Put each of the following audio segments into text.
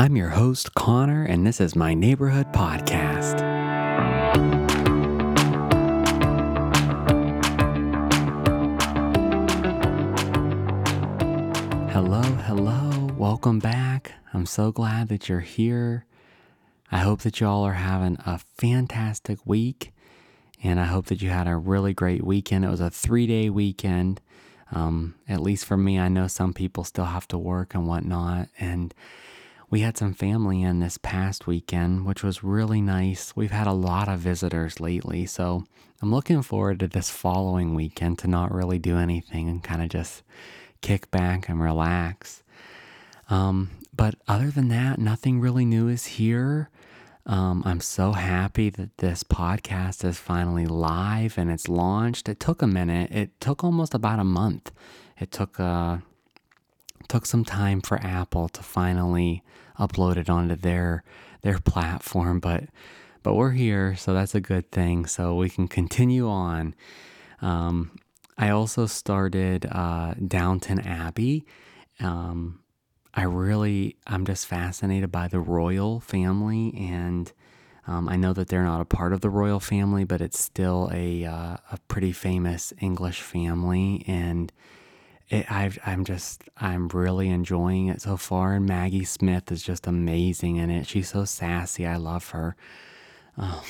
I'm your host, Connor, and this is my neighborhood podcast. Hello, hello, welcome back. I'm so glad that you're here. I hope that y'all are having a fantastic week, and I hope that you had a really great weekend. It was a three day weekend. Um, at least for me, I know some people still have to work and whatnot, and we had some family in this past weekend, which was really nice. We've had a lot of visitors lately, so I'm looking forward to this following weekend to not really do anything and kind of just kick back and relax. Um, but other than that, nothing really new is here. Um, I'm so happy that this podcast is finally live and it's launched. It took a minute. It took almost about a month. It took uh, took some time for Apple to finally upload it onto their their platform, but but we're here, so that's a good thing. So we can continue on. Um, I also started uh, Downton Abbey. Um, I really, I'm just fascinated by the royal family, and um, I know that they're not a part of the royal family, but it's still a uh, a pretty famous English family, and it, I've, I'm just, I'm really enjoying it so far. And Maggie Smith is just amazing in it. She's so sassy. I love her. Um,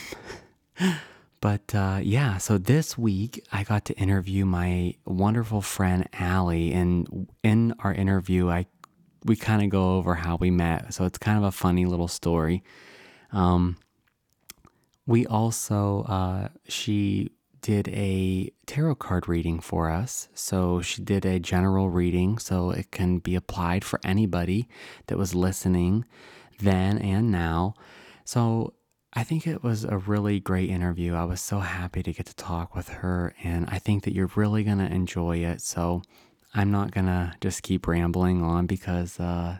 but uh, yeah, so this week I got to interview my wonderful friend Allie, and in our interview, I we kind of go over how we met. So it's kind of a funny little story. Um, we also, uh, she did a tarot card reading for us. So she did a general reading, so it can be applied for anybody that was listening then and now. So I think it was a really great interview. I was so happy to get to talk with her, and I think that you're really going to enjoy it. So I'm not going to just keep rambling on because uh,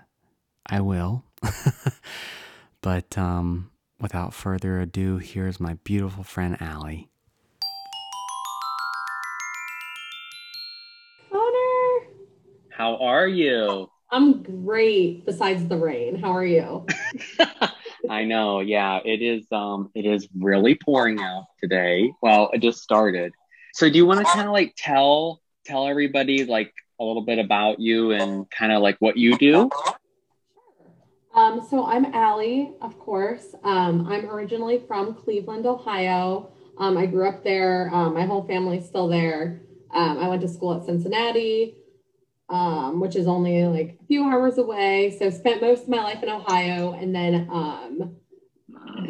I will. but um, without further ado, here's my beautiful friend Allie. How are you? I'm great besides the rain. How are you? I know. Yeah, it is um it is really pouring out today. Well, it just started. So do you want to kind of like tell tell everybody like a little bit about you and kind of like what you do? Um, so I'm Allie, of course. Um, I'm originally from Cleveland, Ohio. Um, I grew up there. Um, my whole family's still there. Um, I went to school at Cincinnati um, which is only like a few hours away. So spent most of my life in Ohio and then um,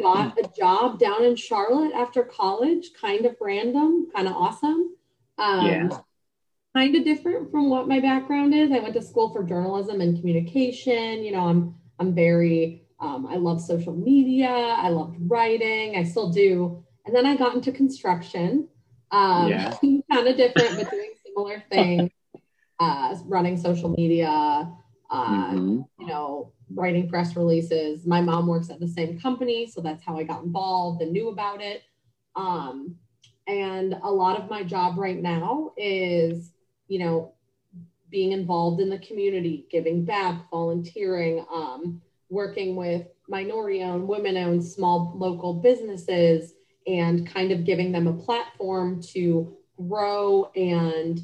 got a job down in Charlotte after college, kind of random, kind of awesome. Um, yeah. Kind of different from what my background is. I went to school for journalism and communication. You know, I'm I'm very um, I love social media. I loved writing. I still do. And then I got into construction. Um, yeah. kind of different, but doing similar things uh, running social media, uh, mm-hmm. you know, writing press releases. My mom works at the same company, so that's how I got involved and knew about it. Um, and a lot of my job right now is, you know, being involved in the community, giving back, volunteering, um, working with minority owned, women owned, small local businesses, and kind of giving them a platform to grow and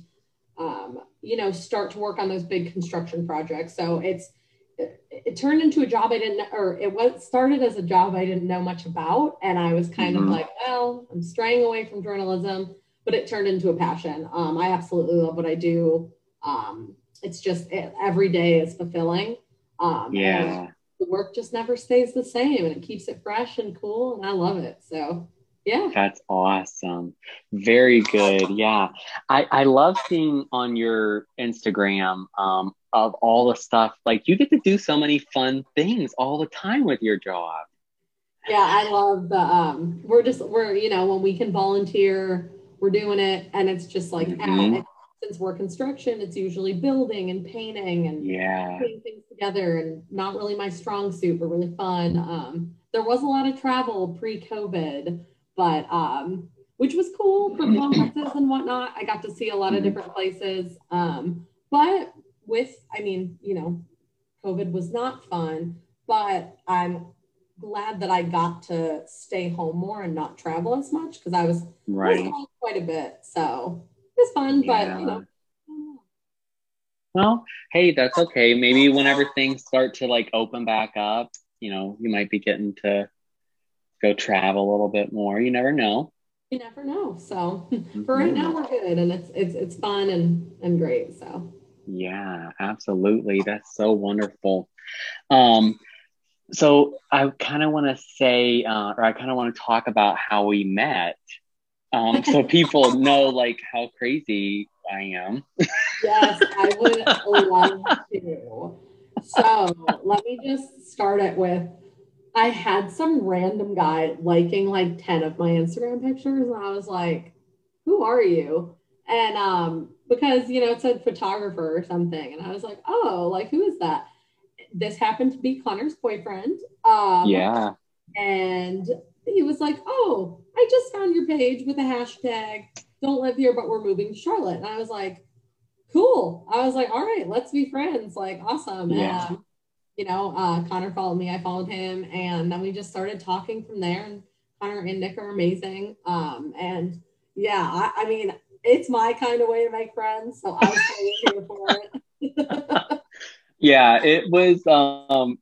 um, you know, start to work on those big construction projects. So it's, it, it, turned into a job I didn't, or it was started as a job I didn't know much about. And I was kind mm-hmm. of like, well, I'm straying away from journalism, but it turned into a passion. Um, I absolutely love what I do. Um, it's just it, every day is fulfilling. Um, yeah. The work just never stays the same and it keeps it fresh and cool. And I love it. So yeah. That's awesome. Very good. Yeah. I, I love seeing on your Instagram um, of all the stuff. Like you get to do so many fun things all the time with your job. Yeah, I love the um we're just we're you know when we can volunteer, we're doing it and it's just like mm-hmm. since we're construction, it's usually building and painting and yeah putting things together and not really my strong suit, but really fun. Um there was a lot of travel pre-COVID but um, which was cool for conferences and whatnot. I got to see a lot of mm-hmm. different places. Um, but with, I mean, you know, COVID was not fun, but I'm glad that I got to stay home more and not travel as much because I was, I was Right. quite a bit. So it was fun, but you know, Well, hey, that's okay. Maybe whenever things start to like open back up, you know, you might be getting to go travel a little bit more. You never know. you never know. So for right now, we're good, and it's it's it's fun and and great. So Yeah, absolutely. That's so wonderful. Um, so I kind of want to say, uh, or I kind of want to talk about how we met, um, so people know like how crazy I am. yes, I would love to. So let me just start it with. I had some random guy liking like 10 of my Instagram pictures, and I was like, Who are you? And um, because you know, it said photographer or something, and I was like, Oh, like who is that? This happened to be Connor's boyfriend. Um, Yeah. and he was like, Oh, I just found your page with a hashtag, don't live here, but we're moving to Charlotte. And I was like, Cool. I was like, All right, let's be friends. Like, awesome. Yeah. And, you know, uh, Connor followed me, I followed him, and then we just started talking from there. And Connor and Nick are amazing. Um, and yeah, I, I mean, it's my kind of way to make friends. So I was totally here for it. Yeah, it was um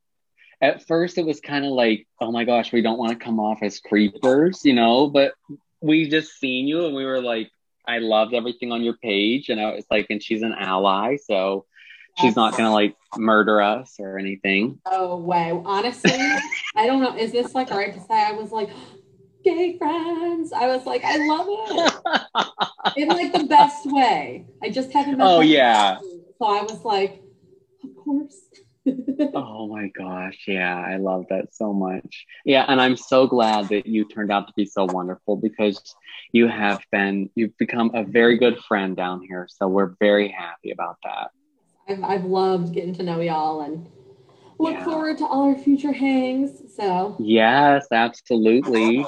at first it was kind of like, oh my gosh, we don't want to come off as creepers, you know, but we just seen you and we were like, I loved everything on your page and I was like, and she's an ally, so she's not gonna like murder us or anything. Oh way. Honestly, I don't know. Is this like right to say I was like gay friends? I was like, I love it. In like the best way. I just haven't met Oh, yeah. So I was like, of course. Oh my gosh, yeah, I love that so much. Yeah, and I'm so glad that you turned out to be so wonderful because you have been, you've become a very good friend down here. So we're very happy about that. I've, I've loved getting to know y'all and look Yeah. forward to all our future hangs. So Yes, absolutely.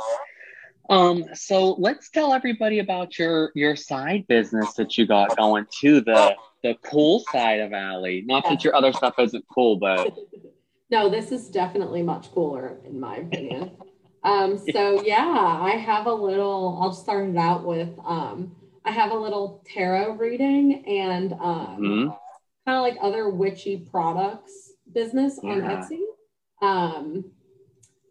Um, so let's tell everybody about your your side business that you got going too, the the cool side of Allie. Not that your other stuff isn't cool, but no, this is definitely much cooler in my opinion. Um, so yeah, I have a little, I'll start it out with, um, I have a little tarot reading and, um, Mhm. Kind of like other witchy products business on Yeah. Etsy. Um,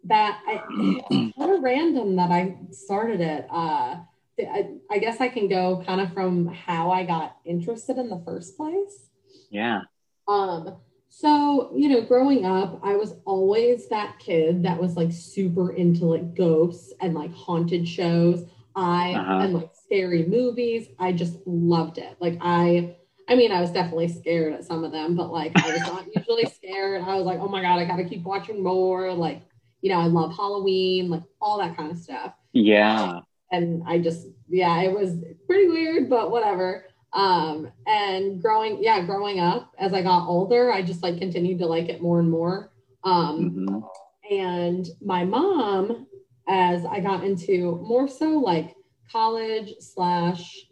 that I, it's kind of random that I started it. Uh, I, I guess I can go kind of from how I got interested in the first place. yeah. Um, so you know, growing up, I was always that kid that was like super into like ghosts and like haunted shows. I Uh-huh. and like scary movies. I just loved it. Like I I mean, I was definitely scared at some of them, but like I was not usually scared. I was like, oh my god, I gotta keep watching more. Like, you know, I love Halloween, like all that kind of stuff Yeah. and I just yeah, it was pretty weird, but whatever. Um, and growing yeah, growing up as I got older, I just like continued to like it more and more. Um, Mhm. and my mom, as I got into more so like college slash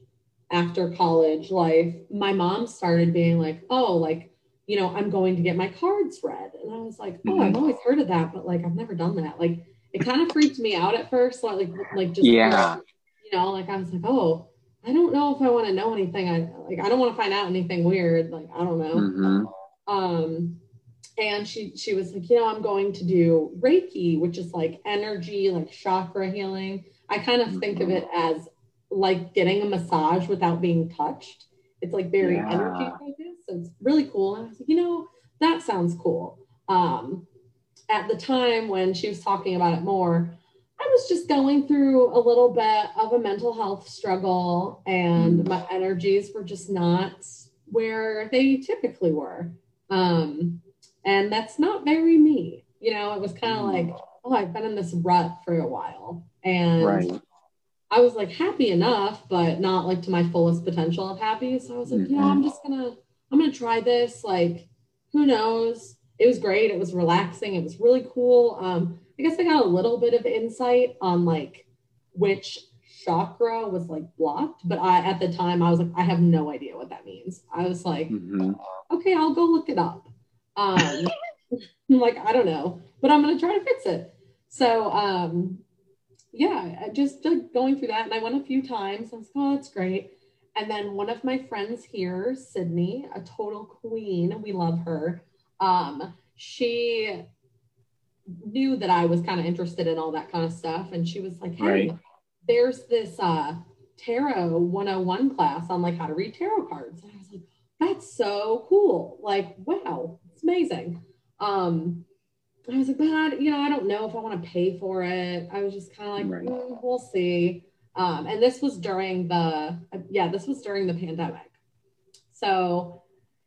after college life, my mom started being like, oh, like you know, I'm going to get my cards read, and I was like, oh, I've Mhm. always heard of that, but like I've never done that. Like it kind of freaked me out at first, like like just Yeah. you know, like I was like, oh, I don't know if I want to know anything. I like I don't want to find out anything weird. Like I don't know. Mhm. Um, and she she was like, you know, I'm going to do Reiki, which is like energy, like chakra healing. I kind of think of Mhm. it as like getting a massage without being touched. It's like very Yeah. energy focused. So it's really cool. And I was like, you know, that sounds cool. Um, at the time when she was talking about it more, I was just going through a little bit of a mental health struggle, and Mm. my energies were just not where they typically were. Um, and that's not very me. You know, it was kind of Mm. like, oh, I've been in this rut for a while. And Right. I was like happy enough, but not like to my fullest potential of happy. So I was like, Mhm. I'm just gonna, I'm gonna try this. Like, who knows? It was great. It was relaxing. It was really cool. Um, I guess I got a little bit of insight on like which chakra was like blocked, but I at the time I was like, I have no idea what that means. I was like, Mhm. okay, I'll go look it up. Um, like, I don't know, but I'm gonna try to fix it. So um, yeah, just like going through that, and I went a few times. I was like, oh, that's great. And then one of my friends here, Sydney, a total queen, we love her. Um, she knew that I was kind of interested in all that kind of stuff, and she was like, "Hey, right. there's this uh, tarot 101 class on like how to read tarot cards." And I was like, "That's so cool! Like, wow, it's amazing." Um, I was like, but I, you know, I don't know if I want to pay for it. I was just kind of like, right. mm, we'll see. Um, and this was during the, yeah, this was during the pandemic. So,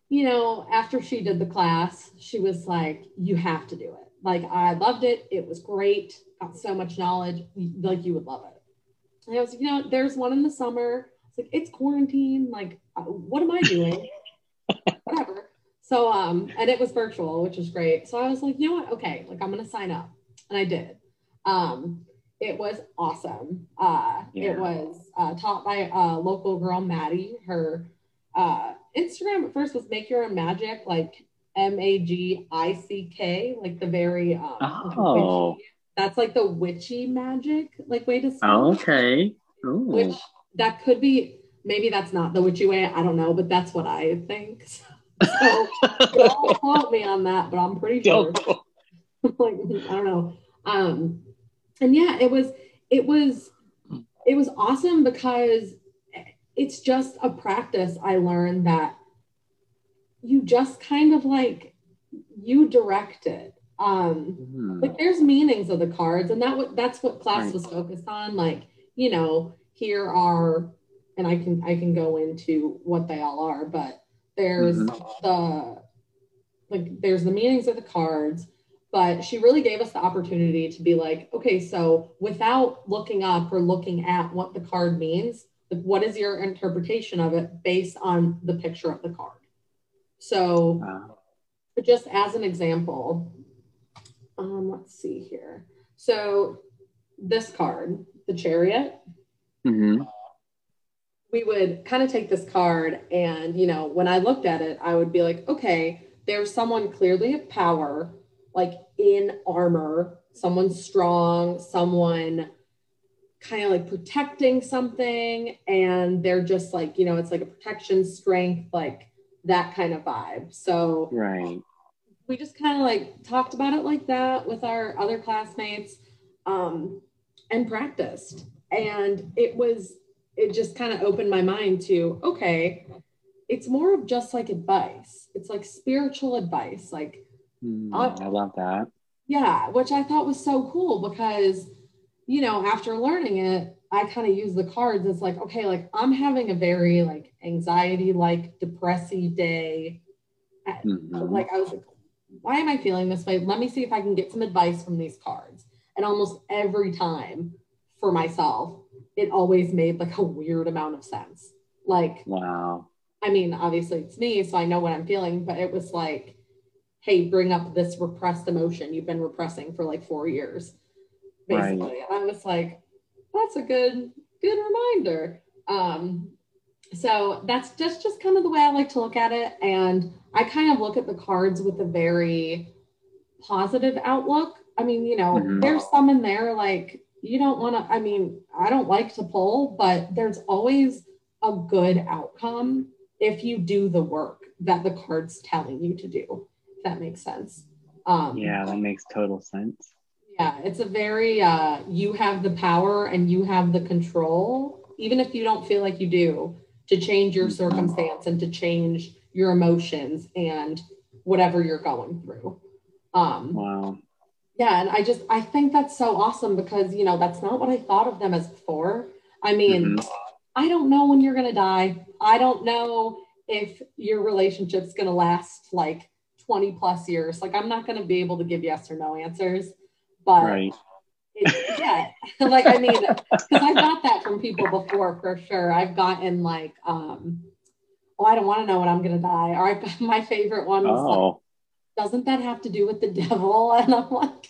you know, after she did the class, she was like, you have to do it. Like, I loved it. It was great. Got so much knowledge. Like, you would love it. And I was like, you know, there's one in the summer. It's like, it's quarantine. Like, uh, what am I doing? Whatever. So, um, and it was virtual, which was great. So I was like, you know what? Okay, like I'm gonna sign up, and I did. Um, it was awesome. Uh, yeah. It was uh, taught by a local girl, Maddie. Her uh, Instagram at first was Make Your Own Magic, like M A G I C K, like the very um, oh. Witchy. That's like the witchy magic, like way to say. Okay. Ooh. Which that could be. Maybe that's not the witchy way. I don't know, but that's what I think. So so don't quote me on that, but I'm pretty sure. like I don't know. Um, and yeah, it was it was it was awesome because it's just a practice. I learned that you just kind of like you direct it. Um, mm. like there's meanings of the cards, and that what that's what class right. was focused on. Like you know, here are, and I can I can go into what they all are, but there's mm-hmm. the like there's the meanings of the cards, but she really gave us the opportunity to be like, okay, so without looking up or looking at what the card means, like what is your interpretation of it based on the picture of the card? So wow. just as an example, um, let's see here. So this card, the chariot. Mm-hmm we would kind of take this card and you know when i looked at it i would be like okay there's someone clearly of power like in armor someone strong someone kind of like protecting something and they're just like you know it's like a protection strength like that kind of vibe. So right. we just kind of like talked about it like that with our other classmates um and practiced. And it was it just kind of opened my mind to okay it's more of just like advice. It's like spiritual advice like mm, i love that. Yeah which i thought was so cool because you know after learning it i kind of use the cards as like okay like i'm having a very like anxiety like depressy day mm-hmm. like i was like why am i feeling this way? Let me see if i can get some advice from these cards. And almost every time for myself it always made like a weird amount of sense. Like, wow. I mean, obviously it's me, so I know what I'm feeling, but it was like, hey, bring up this repressed emotion you've been repressing for like four years, basically. Right. And I was like, that's a good, good reminder. Um, so that's just just kind of the way I like to look at it. And I kind of look at the cards with a very positive outlook. I mean, you know, mm-hmm. there's some in there like you don't want to, I mean, I don't like to pull, but there's always a good outcome if you do the work that the card's telling you to do. If that makes sense. Um, yeah, that makes total sense. Yeah, it's a very, uh, you have the power and you have the control, even if you don't feel like you do, to change your circumstance and to change your emotions and whatever you're going through. Um, wow yeah and i just i think that's so awesome because you know that's not what i thought of them as before i mean mm-hmm. i don't know when you're going to die i don't know if your relationship's going to last like 20 plus years like i'm not going to be able to give yes or no answers but right. it, yeah like i mean because i've got that from people before for sure i've gotten like um oh i don't want to know when i'm going to die or i my favorite one was oh. like doesn't that have to do with the devil? And I'm like,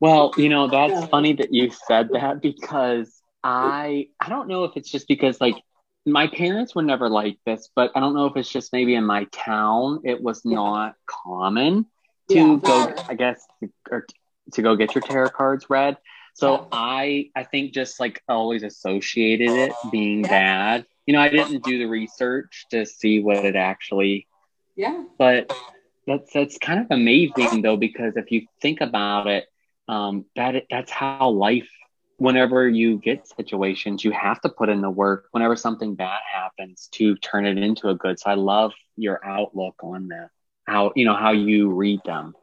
well, you know, that's funny that you said that because I I don't know if it's just because like my parents were never like this, but I don't know if it's just maybe in my town it was yeah. not common. to Yeah, go, sure. I guess, or to go get your tarot cards read. So Yeah. I, I think just like always associated it being bad. You know, I didn't do the research to see what it actually Yeah. but that's that's kind of amazing though because if you think about it um that that's how life whenever you get situations you have to put in the work whenever something bad happens to turn it into a good so i love your outlook on that how you know how you read them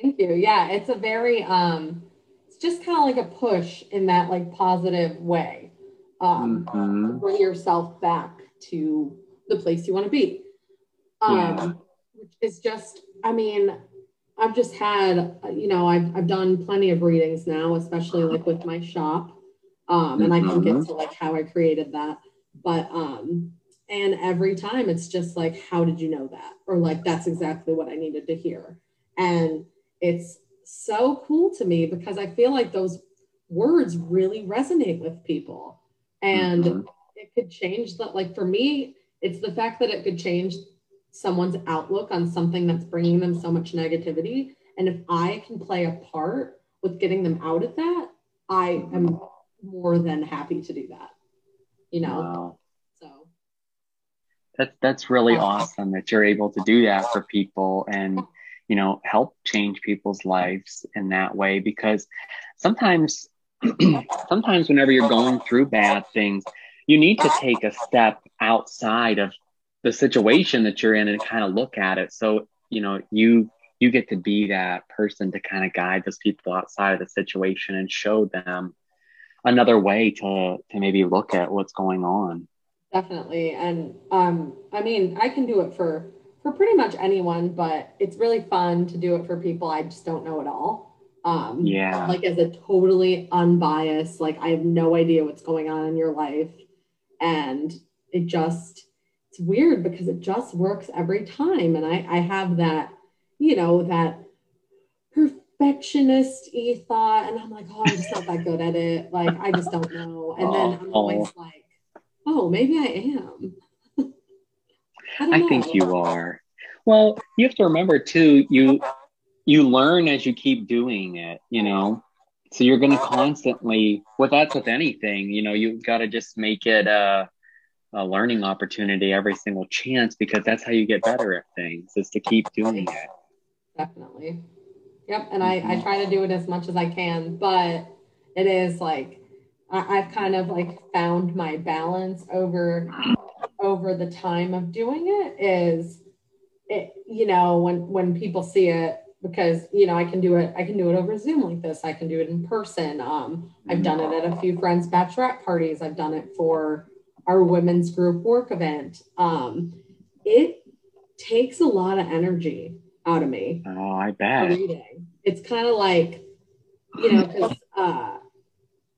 Thank you. Yeah, it's a very um it's just kind of like a push in that like positive way. Um Mhm. to bring yourself back to the place you want to be. Um Yeah. Which is just I mean, I've just had you know, I've I've done plenty of readings now, especially like with my shop. Um and I can get to like how I created that. But um and every time it's just like how did you know that? Or like that's exactly what I needed to hear. And it's so cool to me because I feel like those words really resonate with people. And Mhm. it could change that. Like for me, it's the fact that it could change someone's outlook on something that's bringing them so much negativity. And if I can play a part with getting them out of that, I am more than happy to do that. You know? wow So that's that's really awesome that you're able to do that for people and you know help change people's lives in that way because sometimes sometimes whenever you're going through bad things you need to take a step outside of the situation that you're in and kind of look at it. So you know you you get to be that person to kind of guide those people outside of the situation and show them another way to to maybe look at what's going on. Definitely. And um i mean i can do it for for pretty much anyone but it's really fun to do it for people i just don't know at all. Um Yeah. like as a totally unbiased like i have no idea what's going on in your life. And it just it's weird because it just works every time. And i i have that you know that perfectionist e thought. And i'm like oh i'm just not that good at it. Like i just don't know. And then i'm oh. always like oh maybe i am. I, I think you are. Well, you have to remember too, you you learn as you keep doing it, you know. So you're gonna constantly well that's with anything, you know, you've got to just make it a a learning opportunity every single chance because that's how you get better at things, is to keep doing it. definitely yep and I, I Mhm. try to do it as much as i can but it is like I, i've kind of like found my balance over over the time of doing it is it you know when when people see it because you know i can do it i can do it over zoom like this i can do it in person um i've done it at a few friends bachelorette parties i've done it for our women's group work event um it takes a lot of energy out of me Oh, I bet. reading. It's kind of like, you know, because uh,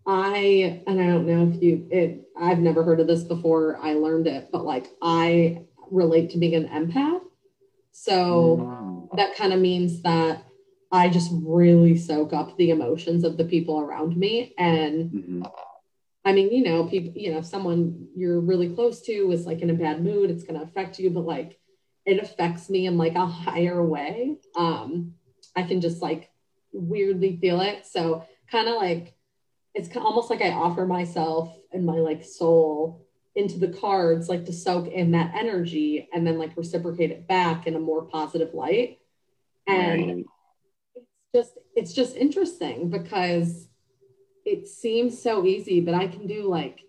I and I don't know if you it. I've never heard of this before. I learned it, but like I relate to being an empath, so Mm. that kind of means that I just really soak up the emotions of the people around me and Mhm. I mean, you know, people, you know, if someone you're really close to is like in a bad mood, it's going to affect you, but like it affects me in like a higher way. Um, I can just like weirdly feel it. So kind of like it's almost like I offer myself and my like soul into the cards, like to soak in that energy and then like reciprocate it back in a more positive light. And Right. it's just it's just interesting because it seems so easy, but I can do like,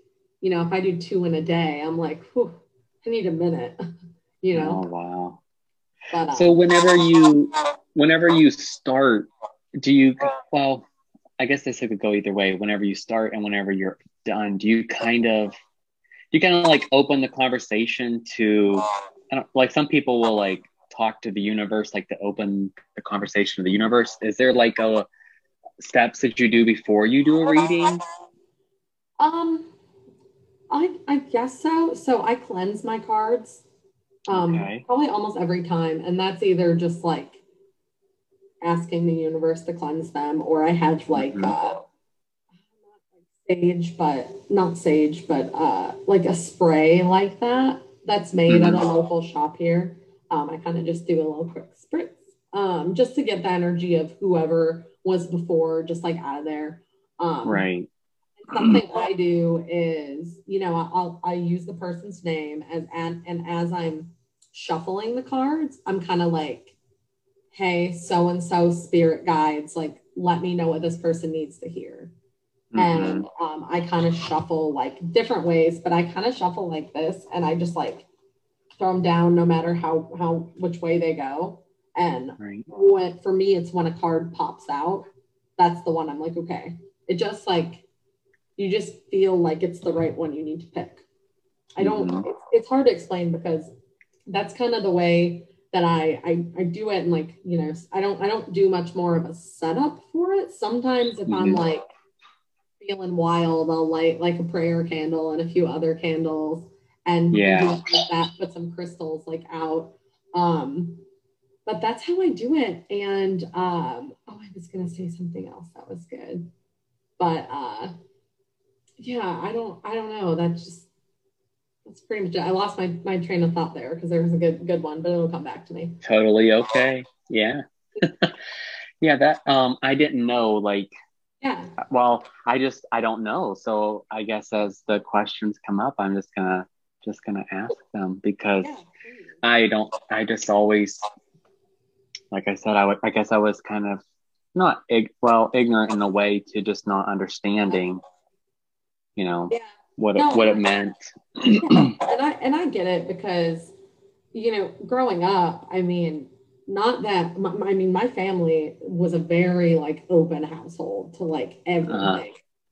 you know, if I do two in a day, I'm like, whew, I need a minute, you know? Oh wow. But uh, So whenever you whenever you start, do you well, I guess this could go either way. Whenever you start and whenever you're done, do you kind of you kind of like open the conversation to I don't like some people will like talk to the universe, like to open the conversation to the universe. Is there like a steps that you do before you do a reading? um, I I guess so. So I cleanse my cards, um, Okay. probably almost every time, and that's either just like asking the universe to cleanse them, or I have like Mhm. uh, sage, but not sage, but uh, like a spray like that that's made at a Mhm. local shop here. Um, I kind of just do a little quick spritz um, just to get the energy of whoever was before, just like out of there. Um, right. Something I do is, you know, I'll I use the person's name as and and as I'm shuffling the cards, I'm kind of like, hey, so and so spirit guides, like let me know what this person needs to hear. Mm-hmm. And um, I kind of shuffle like different ways, but I kind of shuffle like this, and I just like throw them down no matter how how which way they go. And right. when for me, it's when a card pops out. That's the one I'm like, okay. It just like you just feel like it's the right one you need to pick. I don't. Mm-hmm. It's, it's hard to explain because that's kind of the way that I, I I do it and like you know I don't I don't do much more of a setup for it. Sometimes if mm-hmm. I'm like feeling wild, I'll light like a prayer candle and a few other candles and yeah like that put some crystals like out. Um, but that's how I do it. And um, oh, I was gonna say something else that was good, but uh, yeah, I don't I don't know. That's just that's pretty much it. I lost my my train of thought there because there was a good good one, but it'll come back to me. Totally okay. Yeah. yeah, that um I didn't know like yeah. Well, I just I don't know. So I guess as the questions come up, I'm just gonna just gonna ask them because yeah, I don't I just always like I said, I would, I guess I was kind of not ig- well ignorant in a way to just not understanding, you know, yeah what it, no, what it meant. and I and I get it because you know, growing up, I mean, not that I mean, my family was a very like open household to like everything. Uh-huh.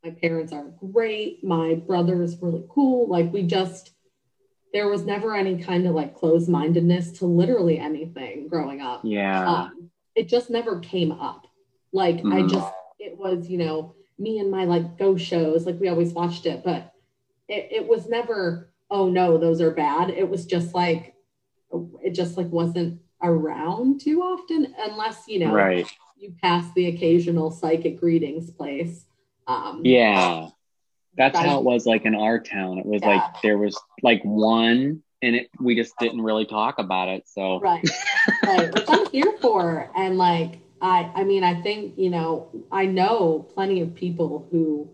My parents are great. My brother's really cool. Like we just there was never any kind of like closed mindedness to literally anything growing up. Yeah. Um, it just never came up. Like mm. I just it was, you know, me and my like ghost shows, like we always watched it, but it, it was never, oh no, those are bad. It was just like, it just like wasn't around too often unless, you know, right. you pass the occasional psychic readings place. Um, yeah. That's how it was like in our town. It was yeah. like there was like one and it we just didn't really talk about it. So right. right. Which I'm here for. And like I I mean I think, you know, I know plenty of people who,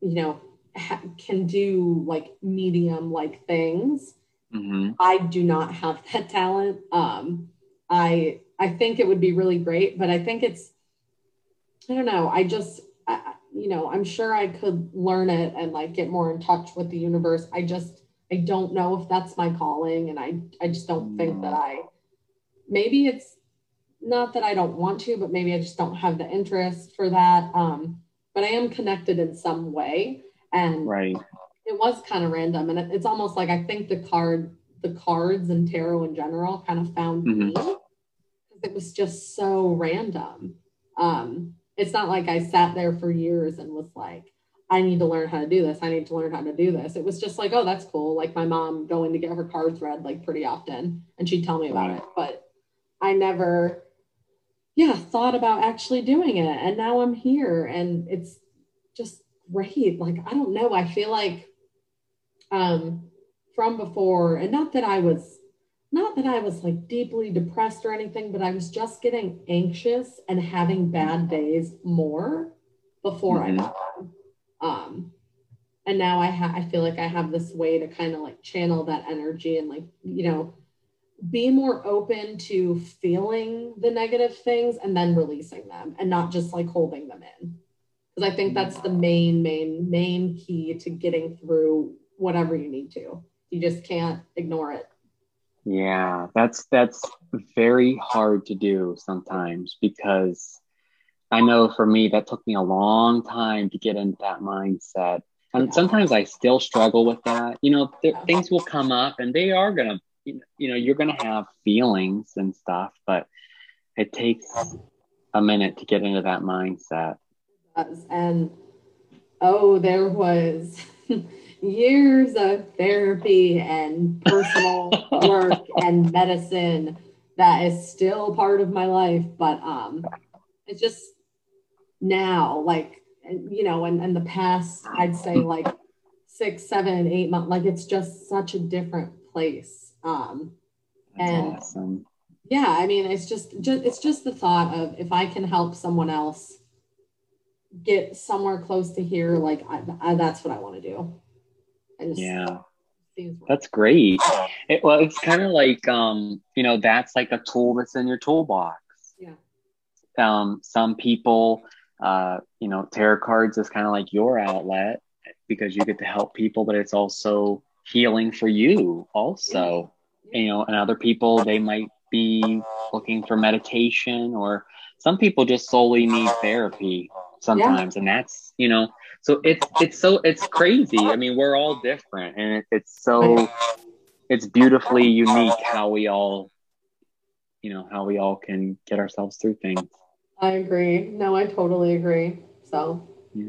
you know, ha- can do like medium like things. Mm-hmm. I do not have that talent. Um, I I think it would be really great, but I think it's I don't know. I just you know I'm sure I could learn it and like get more in touch with the universe. I just I don't know if that's my calling, and I I just don't think that I maybe it's not that I don't want to, but maybe I just don't have the interest for that. Um, but I am connected in some way. And right. it was kind of random. And it, it's almost like I think the card, the cards and tarot in general kind of found mm-hmm. me because it was just so random. Um, it's not like I sat there for years and was like, I need to learn how to do this. I need to learn how to do this. It was just like, oh, that's cool. Like my mom going to get her cards read like pretty often and she'd tell me about it. But I never, yeah, thought about actually doing it. And now I'm here and it's just great. Like, I don't know. I feel like um, from before, and not that I was, not that I was like deeply depressed or anything, but I was just getting anxious and having bad days more before mm-hmm. I met them. Um, and now I have, I feel like I have this way to kind of like channel that energy and like, you know, be more open to feeling the negative things and then releasing them and not just like holding them in because I think that's the main, main, main key to getting through whatever you need to. You just can't ignore it. Yeah, that's that's very hard to do sometimes because I know for me that took me a long time to get into that mindset. And sometimes I still struggle with that. You know, th- things will come up and they are going to you know, you're going to have feelings and stuff, but it takes a minute to get into that mindset. And oh, there was years of therapy and personal work and medicine that is still part of my life. But um, it's just now, like, you know, and, and the past, I'd say like six, seven, eight months, like it's just such a different place. Um, That's and awesome. yeah, I mean, it's just, just it's just the thought of if I can help someone else get somewhere close to here, like I, I, that's what I want to do. Just, yeah, that's great. It, well, it's kind of like um, you know, that's like a tool that's in your toolbox. Yeah. Um, some people, uh, you know, tarot cards is kind of like your outlet because you get to help people, but it's also healing for you also. Yeah. You know, and other people they might be looking for meditation or some people just solely need therapy sometimes yeah. and that's you know so it's it's so it's crazy i mean we're all different and it, it's so it's beautifully unique how we all you know how we all can get ourselves through things i agree no i totally agree so yeah.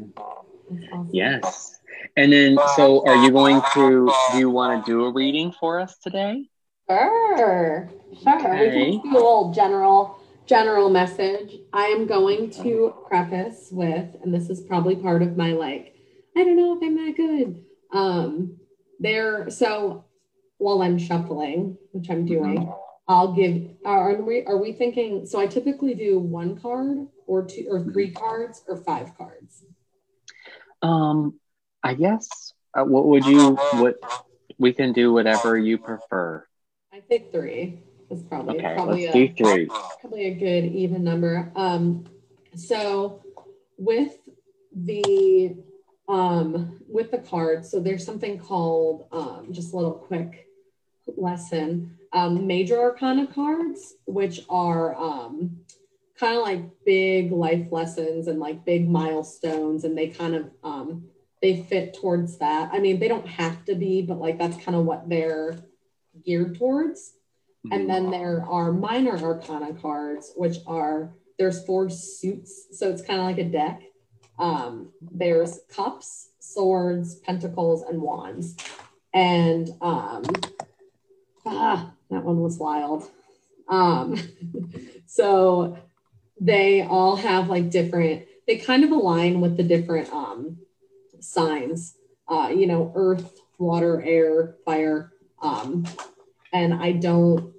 Awesome. yes and then so are you going to do you want to do a reading for us today sure sure okay. we can do a little general general message, I am going to preface with, and this is probably part of my like, I don't know if I'm that good. Um, there, so while I'm shuffling, which I'm doing, I'll give. Are we are we thinking? So I typically do one card or two or three cards or five cards. Um, I guess. Uh, what would you? What we can do whatever you prefer. I think three is probably okay, probably let's a, do three. Probably a good even number. Um, so with the um with the cards, so there's something called um just a little quick lesson. Um, major arcana cards, which are um kind of like big life lessons and like big milestones, and they kind of um they fit towards that. I mean, they don't have to be, but like that's kind of what they're geared towards. And then there are minor arcana cards, which are there's four suits, so it's kind of like a deck. Um, there's cups, swords, pentacles, and wands. And um, ah, that one was wild. Um, so they all have like different, they kind of align with the different um, signs, uh, you know, earth, water, air, fire. Um, and I don't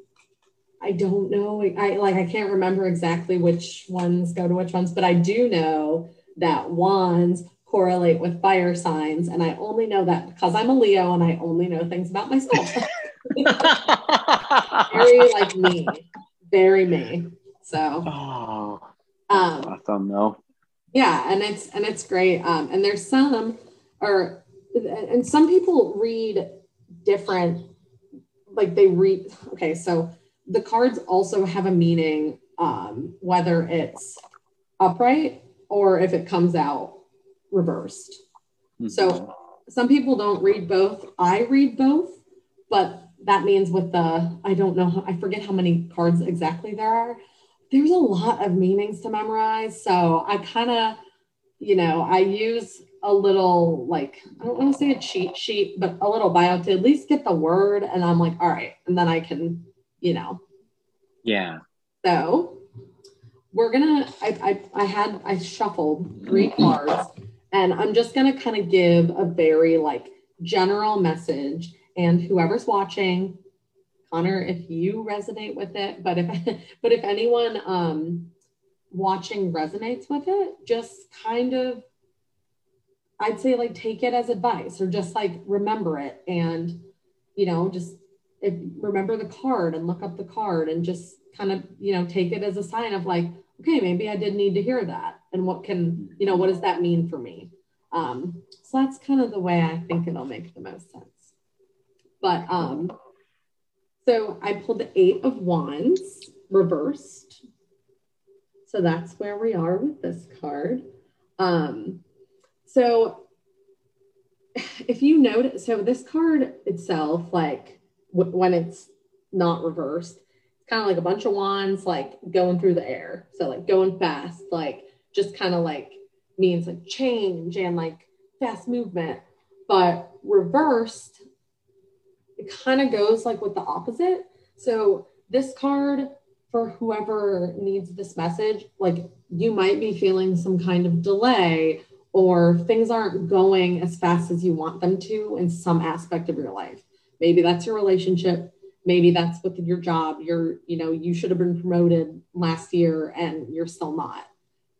I don't know. I like I can't remember exactly which ones go to which ones, but I do know that wands correlate with fire signs, and I only know that because I'm a Leo and I only know things about myself. very like me, very me. So, oh, um, awesome, no. Yeah, and it's and it's great. Um, and there's some, or and some people read different like they read okay so the cards also have a meaning um, whether it's upright or if it comes out reversed. Mm-hmm. so some people don't read both. I read both but that means with the i don't know i forget how many cards exactly there are. There's a lot of meanings to memorize. So i kind of you know i use a little like I don't want to say a cheat sheet, but a little bio to at least get the word. And I'm like, all right, and then I can, you know. Yeah. So we're gonna I I, I had I shuffled three cards and I'm just gonna kind of give a very like general message and whoever's watching Connor, if you resonate with it, but if but if anyone um watching resonates with it, just kind of I'd say like take it as advice or just like remember it and you know just if, remember the card and look up the card and just kind of you know take it as a sign of like okay maybe I did need to hear that and what can you know what does that mean for me? Um, so that's kind of the way I think it'll make the most sense. But um so I pulled the eight of wands reversed. So that's where we are with this card. Um so if you notice, so this card itself, like w- when it's not reversed, it's kind of like a bunch of wands, like going through the air. So like going fast, like just kind of like means like change and like fast movement. But reversed, it kind of goes like with the opposite. So this card for whoever needs this message, like you might be feeling some kind of delay or things aren't going as fast as you want them to in some aspect of your life. Maybe that's your relationship. maybe that's with your job you're you know you should have been promoted last year and you're still not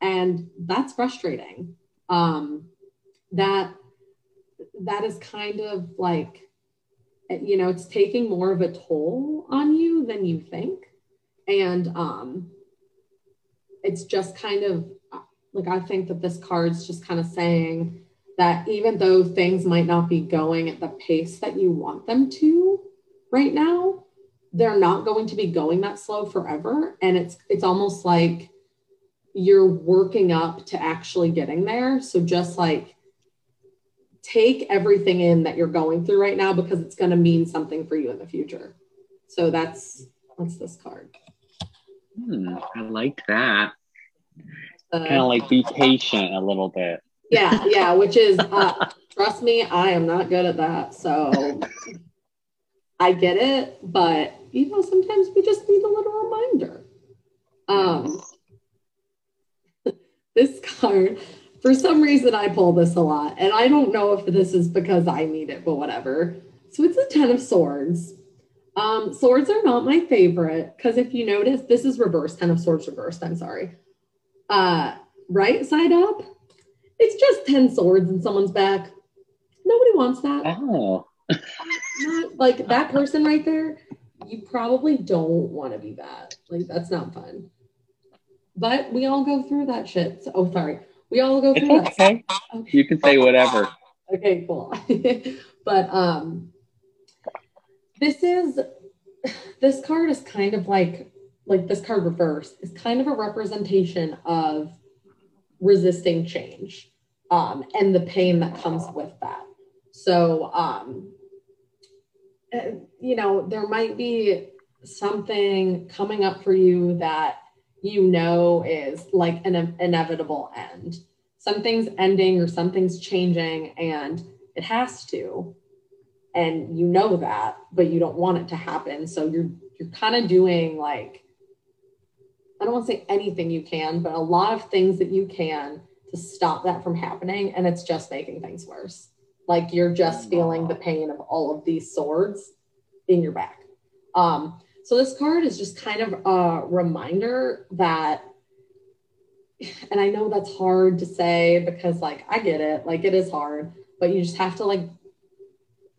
and that's frustrating um that that is kind of like you know it's taking more of a toll on you than you think and um it's just kind of like i think that this card's just kind of saying that even though things might not be going at the pace that you want them to right now they're not going to be going that slow forever. And it's it's almost like you're working up to actually getting there. So just like take everything in that you're going through right now because it's going to mean something for you in the future. So that's that's this card. Hmm, i like that kind of like be patient a little bit. Yeah yeah which is uh, trust me i am not good at that so i get it but you know sometimes we just need a little reminder. Um this card for some reason i pull this a lot and i don't know if this is because i need it but whatever. So it's a ten of swords. Um swords are not my favorite because if you notice this is reversed ten of swords reversed i'm sorry uh right side up it's just 10 swords in someone's back. Nobody wants that. Oh. Not, like that person right there you probably don't want to be that like that's not fun. But we all go through that shit. So, oh sorry. We all go it's through okay. that okay. you can say whatever. Okay cool. But um this is this card is kind of like like this card reverse is kind of a representation of resisting change um, and the pain that comes with that. So um, uh, you know there might be something coming up for you that you know is like an inevitable end. Something's ending or something's changing and it has to and you know that but you don't want it to happen. So you're you're kind of doing like I don't want to say anything you can, but a lot of things that you can to stop that from happening. And it's just making things worse. Like you're just feeling the pain of all of these swords in your back. Um, so this card is just kind of a reminder that, and I know that's hard to say because like I get it, like it is hard, but you just have to like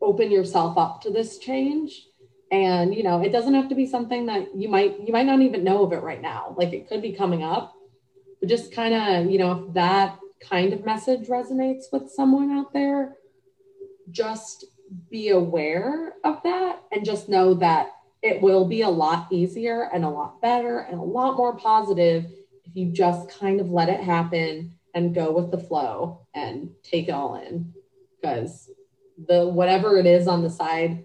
open yourself up to this change and you know it doesn't have to be something that you might you might not even know of it right now. Like it could be coming up but just kind of you know if that kind of message resonates with someone out there just be aware of that and just know that it will be a lot easier and a lot better and a lot more positive if you just kind of let it happen and go with the flow and take it all in. Because the whatever it is on the side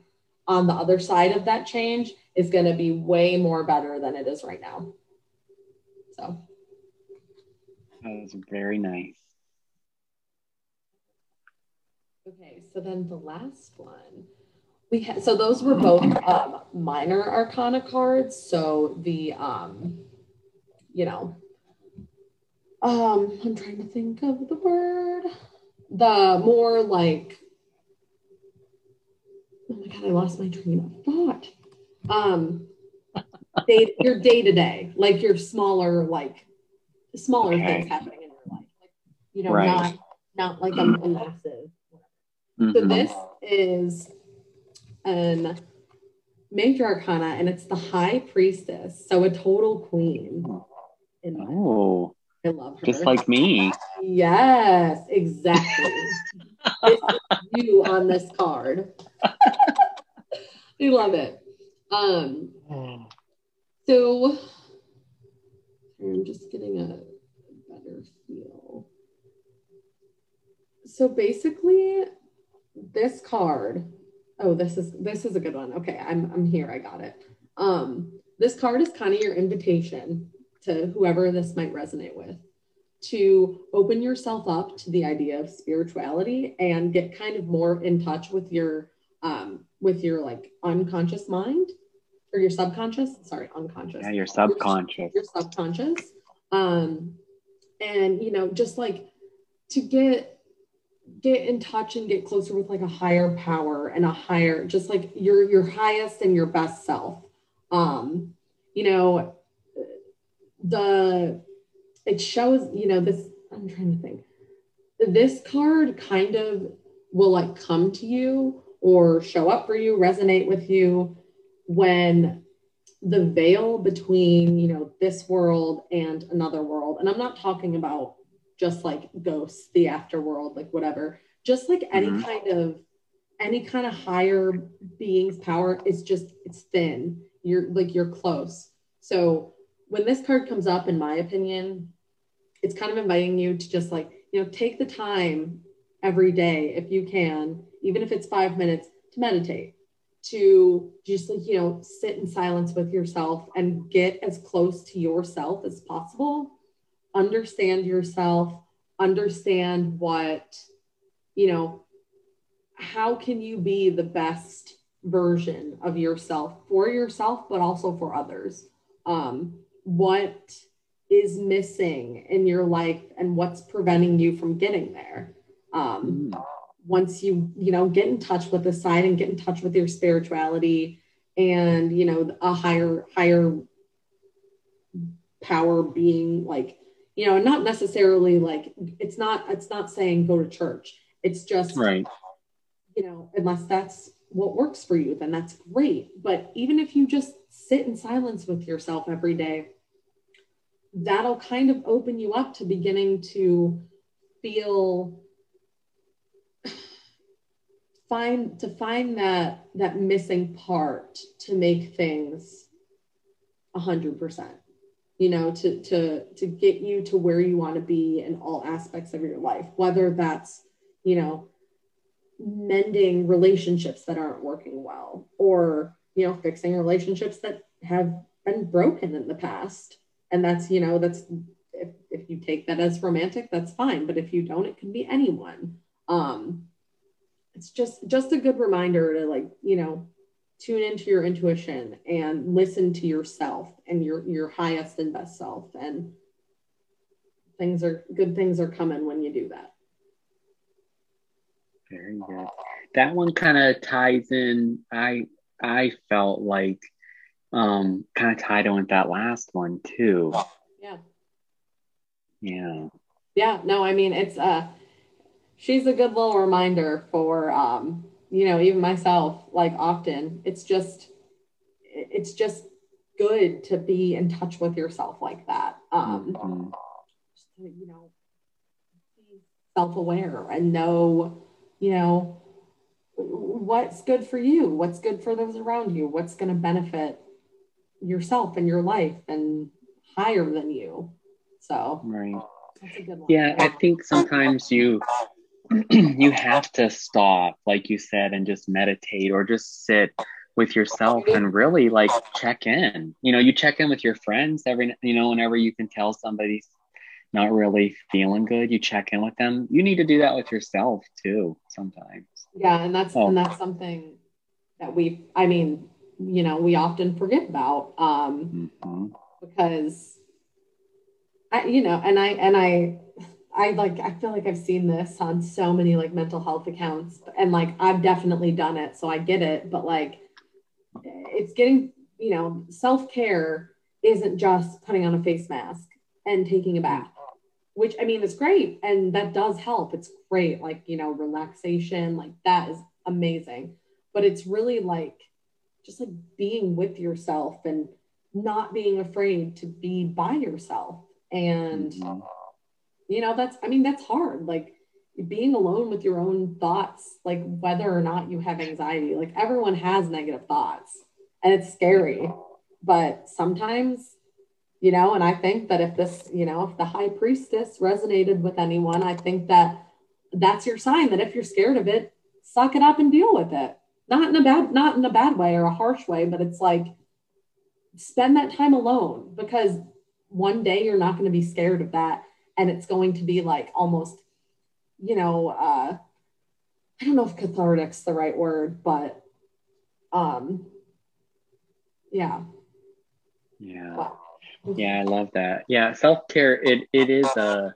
on the other side of that change is going to be way more better than it is right now. So that was very nice. Okay, so then the last one we had so those were both um, minor arcana cards. So the um, you know, um, I'm trying to think of the word. The more like god, I lost my train of thought. Um, day, your day to day, like your smaller, like smaller okay. things happening in your life, like you know, right. not not like a, a massive. Mm-hmm. So this is an major arcana, and it's the high priestess, so a total queen. Oh, I love her. Just like me. Yes, exactly. You on this card. we love it. Um, so I'm just getting a better feel. So basically, this card. Oh, this is this is a good one. Okay, I'm I'm here. I got it. Um, this card is kind of your invitation to whoever this might resonate with to open yourself up to the idea of spirituality and get kind of more in touch with your um with your like unconscious mind or your subconscious sorry unconscious. Yeah your subconscious. your, your subconscious. Um and you know just like to get get in touch and get closer with like a higher power and a higher just like your your highest and your best self. Um you know the it shows you know this i'm trying to think this card kind of will like come to you or show up for you resonate with you when the veil between you know this world and another world and i'm not talking about just like ghosts, the afterworld, like whatever, just like any mm-hmm. kind of any kind of higher being's power is just it's thin. You're like you're close. So when this card comes up, in my opinion, it's kind of inviting you to just like, you know, take the time every day if you can, even if it's five minutes, to meditate, to just like, you know, sit in silence with yourself and get as close to yourself as possible understand yourself, understand what, you know, how can you be the best version of yourself for yourself, but also for others? Um, what is missing in your life and what's preventing you from getting there? Um, mm. Once you, you know, get in touch with the side and get in touch with your spirituality and, you know, a higher, higher power being like you know, not necessarily like it's not it's not saying go to church. It's just right. You know, unless that's what works for you, then that's great. But even if you just sit in silence with yourself every day, that'll kind of open you up to beginning to feel find to find that that missing part to make things a hundred percent you know to to to get you to where you want to be in all aspects of your life whether that's you know mending relationships that aren't working well or you know fixing relationships that have been broken in the past. And that's you know that's if, if you take that as romantic that's fine. But if you don't it can be anyone. Um it's just just a good reminder to like you know tune into your intuition and listen to yourself and your your highest and best self. And things are good things are coming when you do that. Very good. That one kind of ties in. I i felt like um kind of tied in with that last one too yeah yeah yeah no i mean it's uh she's a good little reminder for um you know, even myself, like often, it's just, it's just good to be in touch with yourself like that. Um, mm-hmm. to, you know, be self-aware and know, you know, what's good for you, what's good for those around you, what's going to benefit yourself and your life and higher than you. So, right. Yeah, I think sometimes you you have to stop, like you said, and just meditate or just sit with yourself and really like check in. You know, you check in with your friends every, you know, whenever you can tell somebody's not really feeling good, you check in with them. You need to do that with yourself too sometimes. Yeah. And that's, oh. and that's something that we, I mean, you know, we often forget about um, mm-hmm. because I, you know, and I, and I, I like I feel like I've seen this on so many like mental health accounts and like I've definitely done it so I get it but like it's getting you know self-care isn't just putting on a face mask and taking a bath which I mean is great and that does help. It's great like you know relaxation like that is amazing. But it's really like just like being with yourself and not being afraid to be by yourself. And mm-hmm. you know that's i mean that's hard like being alone with your own thoughts like whether or not you have anxiety like everyone has negative thoughts and it's scary. But sometimes you know and i think that if this you know if the high priestess resonated with anyone i think that that's your sign that if you're scared of it suck it up and deal with it. Not in a bad not in a bad way or a harsh way but it's like spend that time alone because one day you're not going to be scared of that. And it's going to be like almost you know uh i don't know if cathartic's the right word but um yeah. Yeah yeah i love that yeah self-care it it is a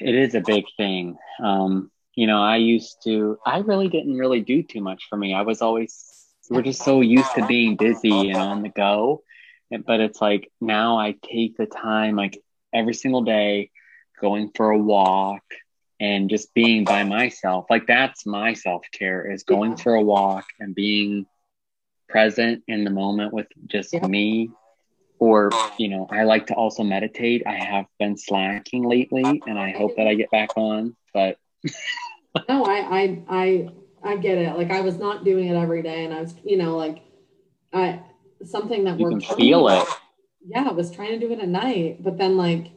it is a big thing um you know, I used to, I really didn't really do too much for me. I was always, we're just so used to being busy and on the go. But it's like now I take the time, like every single day, going for a walk and just being by myself. Like that's my self care is going for a walk and being present in the moment with just me or you know i like to also meditate. I have been slacking lately and i hope that i get back on but no I, I i i get it. Like i was not doing it every day and i was you know like i something that you can feel it. Yeah i was trying to do it at night but then like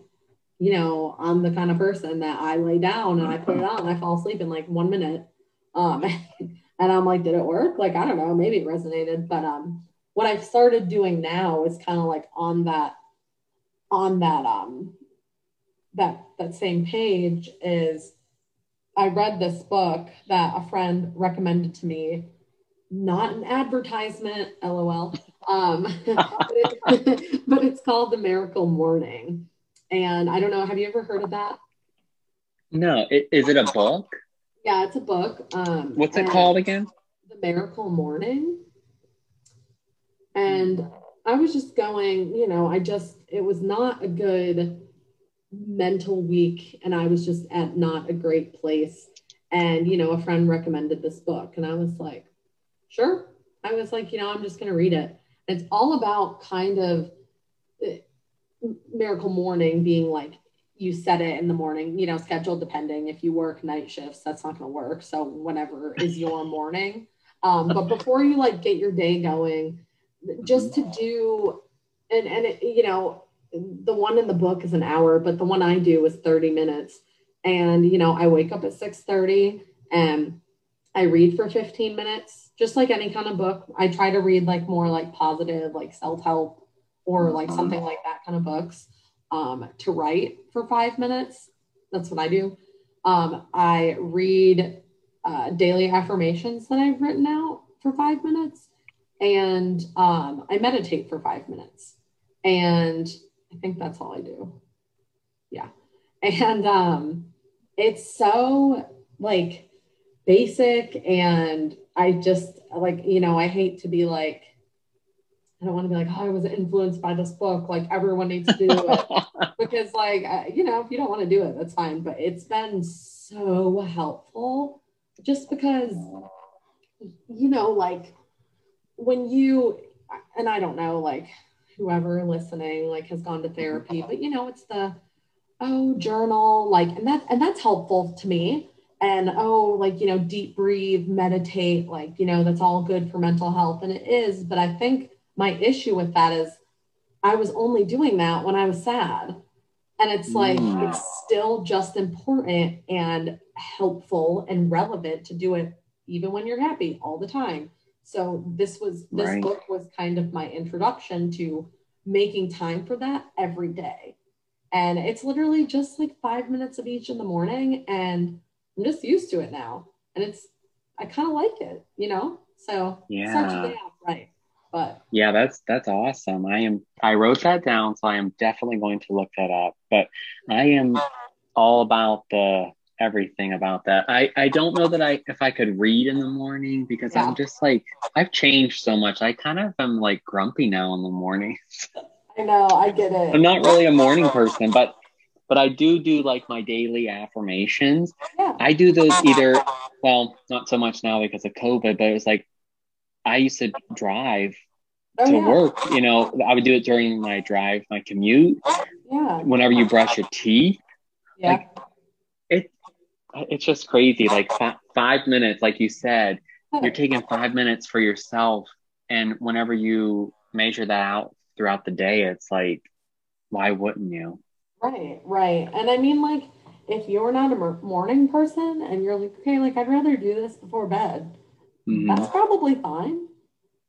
you know i'm the kind of person that i lay down and i put it on and i fall asleep in like one minute um and i'm like did it work? Like i don't know maybe it resonated but um what I've started doing now is kind of like on that on that um that that same page is I read this book that a friend recommended to me, not an advertisement, lol. Um, but, it, but it's called The Miracle Morning. And I don't know, have you ever heard of that? No, it, is it a book? Yeah, it's a book. Um, What's it called again? The Miracle Morning. And I was just going, you know, I just, it was not a good mental week. And I was just at not a great place. And, you know, a friend recommended this book. And I was like, sure. I was like, you know, I'm just going to read it. And it's all about kind of eh, miracle morning being like, you set it in the morning, you know, scheduled depending. If you work night shifts, that's not going to work. So whenever is your morning. Um, but before you like get your day going, just to do and and it, you know the one in the book is an hour but the one i do is 30 minutes. And you know i wake up at 6.30 and i read for 15 minutes just like any kind of book. I try to read like more like positive like self-help or like mm-hmm. something like that kind of books um, to write for five minutes. That's what i do. Um, i read uh, daily affirmations that i've written out for five minutes and um, I meditate for five minutes. And I think that's all I do. Yeah. And um, it's so like basic. And I just like, you know, I hate to be like, I don't want to be like, oh, I was influenced by this book. Like everyone needs to do it because, like, uh, you know, if you don't want to do it, that's fine. But it's been so helpful just because, you know, like when you and I don't know like whoever listening like has gone to therapy, but you know it's the oh journal like and that and that's helpful to me. And oh like you know deep breathe meditate like you know that's all good for mental health and it is. But i think my issue with that is i was only doing that when i was sad. And it's like mm. it's still just important and helpful and relevant to do it even when you're happy all the time so this was this right. book was kind of my introduction to making time for that every day. And it's literally just like five minutes of each in the morning. And I'm just used to it now. And it's I kind of like it, you know? So yeah. right. But yeah, that's that's awesome. I am I wrote that down, so I am definitely going to look that up. But I am all about the everything about that. I, I don't know that I if I could read in the morning because yeah. I'm just like I've changed so much. I kind of am like grumpy now in the morning. I know, I get it. I'm not really a morning person, but but I do do like my daily affirmations. Yeah. I do those either well, not so much now because of COVID, but it was like I used to drive oh, to yeah. work. You know, I would do it during my drive, my commute. Yeah. Whenever you brush your teeth. Yeah. Like, it's just crazy. Like f- five minutes, like you said, you're taking five minutes for yourself. And whenever you measure that out throughout the day, it's like, why wouldn't you? Right, right. And I mean, like, if you're not a morning person and you're like, okay, like, I'd rather do this before bed, mm-hmm. that's probably fine.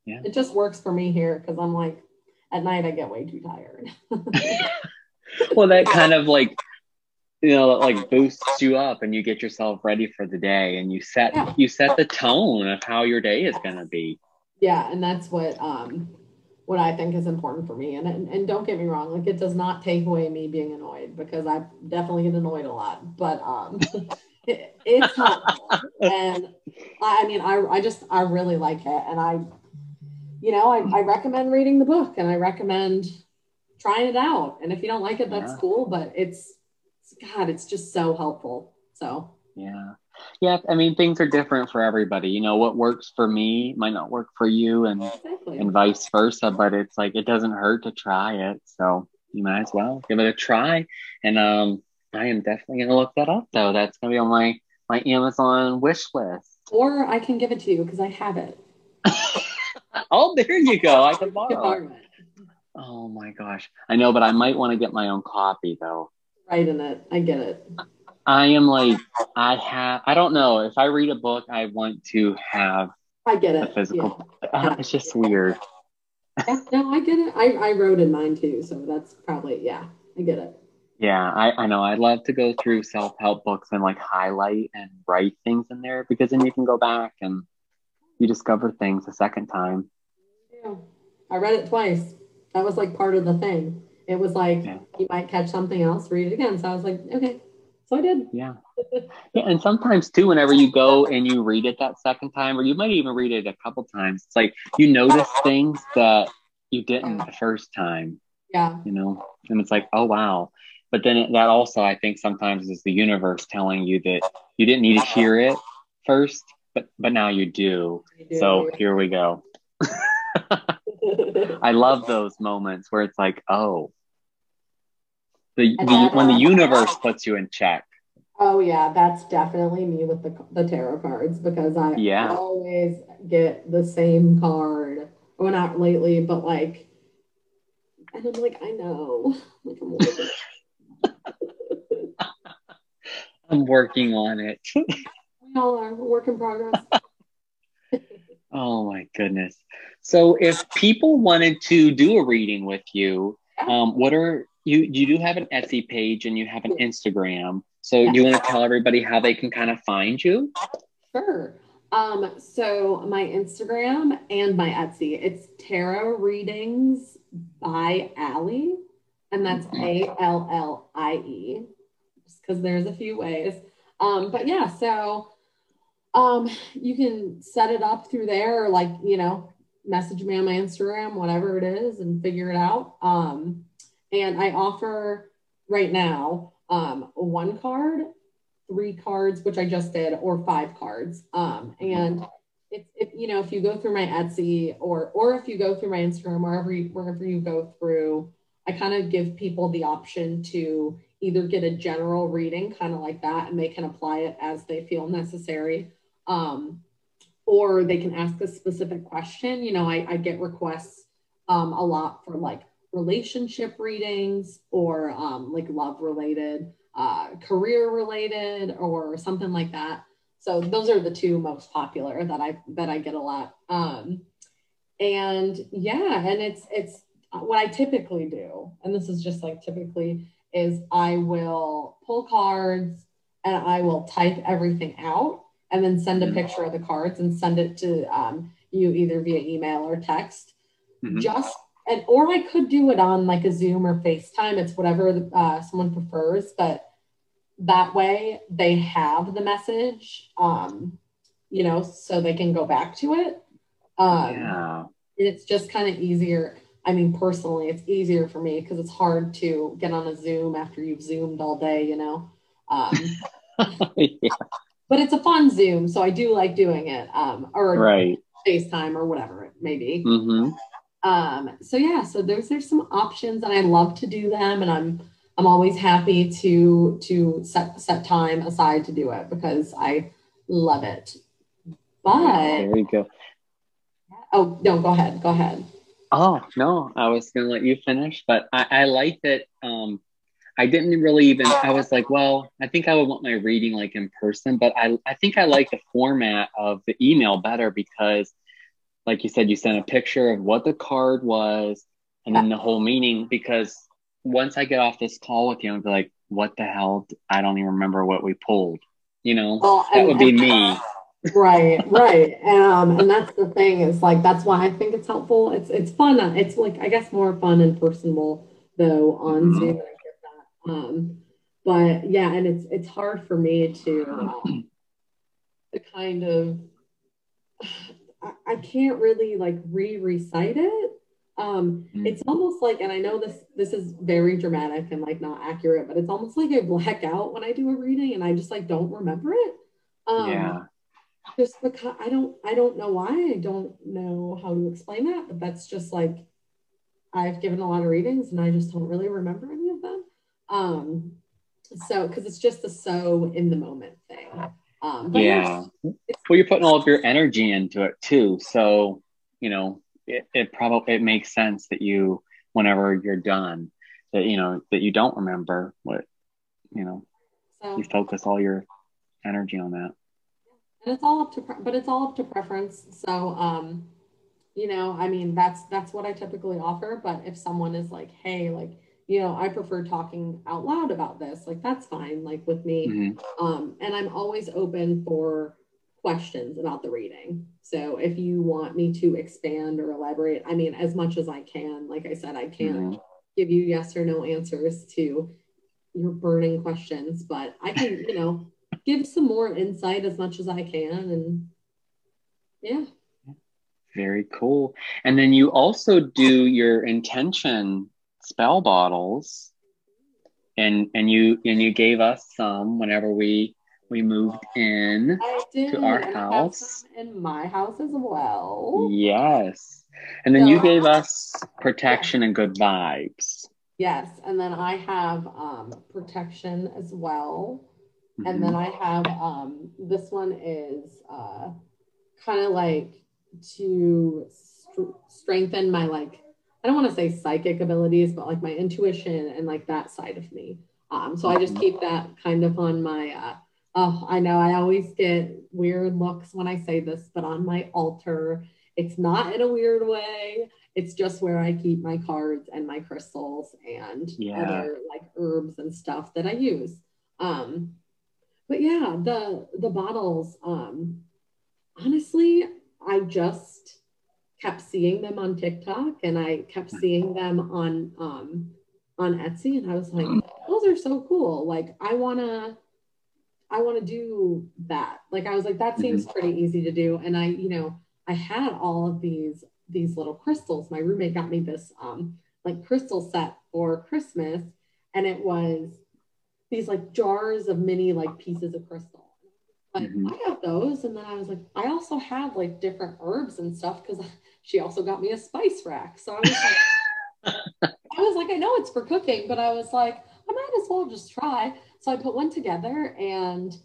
Yeah. It just works for me here because I'm like, at night, I get way too tired. well, that kind of like you know like boosts you up and you get yourself ready for the day and you set yeah. you set the tone of how your day is going to be yeah and that's what um what i think is important for me and, and and don't get me wrong like it does not take away me being annoyed because i definitely get annoyed a lot but um it, it's helpful. and I, I mean, I, I just, I really like it. And I, you know, I, I recommend reading the book and I recommend trying it out. And if you don't like it, that's Yeah. cool. But it's, God, it's just so helpful. So, Yeah. Yeah. I mean, things are different for everybody. You know, what works for me might not work for you and, exactly. and vice versa, but it's like, it doesn't hurt to try it. So you might as well give it a try. And, um, I am definitely to look that up though. That's to be on my, my Amazon wish list. or I can give it to you because I have it. oh, there you go. I can borrow. borrow it. Oh my gosh. I know, but I might want to get my own copy though. Right in it. I get it. I am like, I have, I don't know. If I read a book, I want to have I get it. physical. Uh, it's just weird. Yeah. No, I get it. I, I wrote in mine too. So that's probably, yeah, I get it. Yeah, I, I know. I love to go through self help books and like highlight and write things in there because then you can go back and you discover things a second time. Yeah. I read it twice. That was like part of the thing. It was like Yeah. you might catch something else, read it again. So I was like, okay. So I did. Yeah. Yeah. And sometimes too, whenever you go and you read it that second time, or you might even read it a couple times, it's like you notice things that you didn't the first time, Yeah. you know? And it's like, oh, wow. But then that also, I think sometimes is the universe telling you that you didn't need to hear it first, but, but now you do. You do. So here we go. I love those moments where it's like, oh, the, the when the universe puts you in check. oh yeah, that's definitely me with the the tarot cards because I Yeah. always get the same card. Well, not lately, but like, and I'm like, I know, like I'm working. I'm working on it. we all are. Work in progress. Oh my goodness. So if people wanted to do a reading with you, um, what are you you do have an Etsy page and you have an Instagram. So do you want to tell everybody how they can kind of find you? Sure. Um, so my Instagram and my Etsy, it's tarot readings by Allie, and that's A L L I E, just because there's a few ways. Um, but yeah, so um, you can set it up through there, or like you know, message me on my Instagram, whatever it is, and figure it out. Um, and I offer right now um, one card three cards, which I just did, or five cards. Um, and it's if you know if you go through my Etsy or or if you go through my Instagram, wherever you wherever you go through, I kind of give people the option to either get a general reading, kind of like that, and they can apply it as they feel necessary. Um, or they can ask a specific question. You know, I, I get requests um, a lot for like relationship readings or um, like love related uh, career related or something like that. So those are the two most popular that I that I get a lot. Um, and yeah, and it's it's what I typically do, and this is just like typically is I will pull cards and I will type everything out and then send a Mhm. picture of the cards and send it to um, you either via email or text Mhm. just and or I could do it on like a Zoom or FaceTime. It's whatever uh, someone prefers, but that way they have the message, um, you know, so they can go back to it. Um, yeah. it's just kind of easier. I mean, personally, it's easier for me because it's hard to get on a Zoom after you've Zoomed all day, you know. Um, yeah. but it's a fun Zoom, so I do like doing it, um, or Right. FaceTime or whatever it may be. Mm-hmm. Um so yeah so those are some options and i love to do them and i'm i'm always happy to to set set time aside to do it because i love it but There you go. oh no go ahead go ahead Oh no, I was gonna let you finish, but I, I like that. Um, I didn't really even. I was like, well, I think I would want my reading like in person, but I I think I like the format of the email better because, like you said, you sent a picture of what the card was, and then the whole meaning. Because once I get off this call with you, be like, what the hell? I don't even remember what we pulled. You know, well, that and- would be me. right right and um and that's the thing is like that's why i think it's helpful it's it's fun it's like i guess more fun and personable though on Mhm. zoom i get that um but yeah, and it's it's hard for me to um, to kind of I, I can't really like re-recite it. Um, mm. it's almost like, and I know this this is very dramatic and like not accurate, but it's almost like I black out when I do a reading and I just like don't remember it. Um, yeah. Just because I don't I don't know why I don't know how to explain that, but that's just like I've given a lot of readings and I just don't really remember any of them. Um, so because it's just the so in the moment thing. Um, yeah. well, you're putting all of your energy into it too. So, you know, it, it probably, it makes sense that you, whenever you're done, that, you know, that you don't remember what, you know, so, you focus all your energy on that. And it's all up to, but it's all up to preference. So, um, you know, I mean, that's, that's what I typically offer. But if someone is like, Hey, like, you know, I prefer talking out loud about this. Like that's fine, like with me. Mm-hmm. Um, and I'm always open for questions about the reading. So if you want me to expand or elaborate, I mean, as much as I can. Like I said, I can't mm-hmm. give you yes or no answers to your burning questions, but I can, you know, give some more insight as much as I can. And yeah. Very cool. And then you also do your intention spell bottles and and you and you gave us some whenever we we moved in to our house in my house as well yes and then so, you gave us protection yeah. and good vibes yes and then i have um protection as well mm-hmm. and then i have um this one is uh kind of like to st- strengthen my like I don't want to say psychic abilities, but like my intuition and like that side of me. Um, so I just keep that kind of on my. Uh, oh, I know I always get weird looks when I say this, but on my altar, it's not in a weird way. It's just where I keep my cards and my crystals and yeah. other like herbs and stuff that I use. Um, but yeah, the the bottles. Um, honestly, I just kept seeing them on TikTok and I kept seeing them on um, on Etsy and I was like, those are so cool. Like I wanna I wanna do that. Like I was like, that seems mm-hmm. pretty easy to do. And I, you know, I had all of these these little crystals. My roommate got me this um like crystal set for Christmas and it was these like jars of mini like pieces of crystal. Like mm-hmm. I got those, and then I was like, I also have like different herbs and stuff because she also got me a spice rack. So I was like, I was like, I know it's for cooking, but I was like, I might as well just try. So I put one together and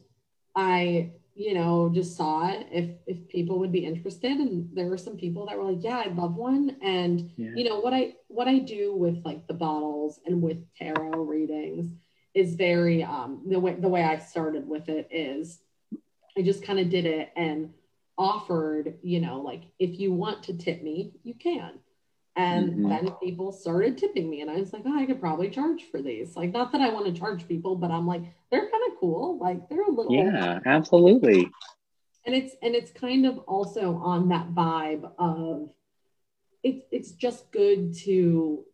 I, you know, just saw it if if people would be interested. And there were some people that were like, Yeah, I'd love one. And yeah. you know, what I what I do with like the bottles and with tarot readings is very um the way the way I started with it is I just kind of did it and offered, you know, like if you want to tip me, you can. And mm-hmm. then people started tipping me, and I was like, oh, I could probably charge for these. Like, not that I want to charge people, but I'm like, they're kind of cool. Like, they're a little. Yeah, absolutely. And it's and it's kind of also on that vibe of, it's it's just good to,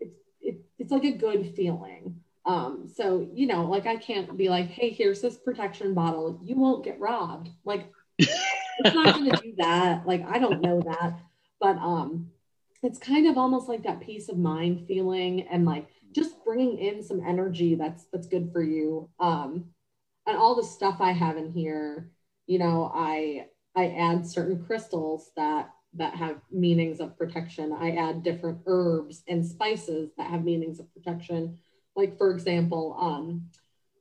it's it, it's like a good feeling. Um, so you know, like I can't be like, hey, here's this protection bottle. You won't get robbed. Like it's not going to do that. Like, I don't know that. But um, it's kind of almost like that peace of mind feeling and like just bringing in some energy that's that's good for you. Um, and all the stuff I have in here, you know, I I add certain crystals that that have meanings of protection. I add different herbs and spices that have meanings of protection. Like for example, um,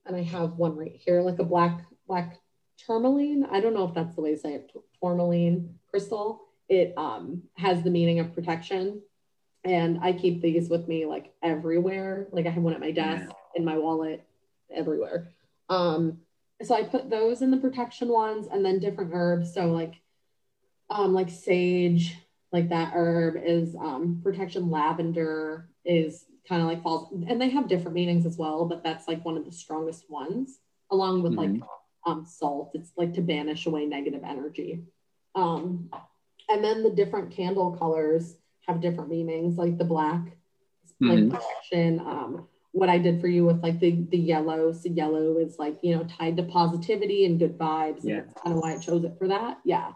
and I have one right here, like a black black tourmaline. I don't know if that's the way to say it. Tourmaline crystal. It um, has the meaning of protection, and I keep these with me like everywhere. Like I have one at my desk, in my wallet, everywhere. Um, so I put those in the protection ones, and then different herbs. So like, um, like sage, like that herb is um, protection. Lavender is kind of like falls, and they have different meanings as well. But that's like one of the strongest ones, along with mm-hmm. like um, salt. It's like to banish away negative energy. Um, and then the different candle colors have different meanings, like the black, mm-hmm. like protection. Um, what I did for you with like the the yellow. So yellow is like you know tied to positivity and good vibes. Yeah. And that's kind of why I chose it for that. Yeah.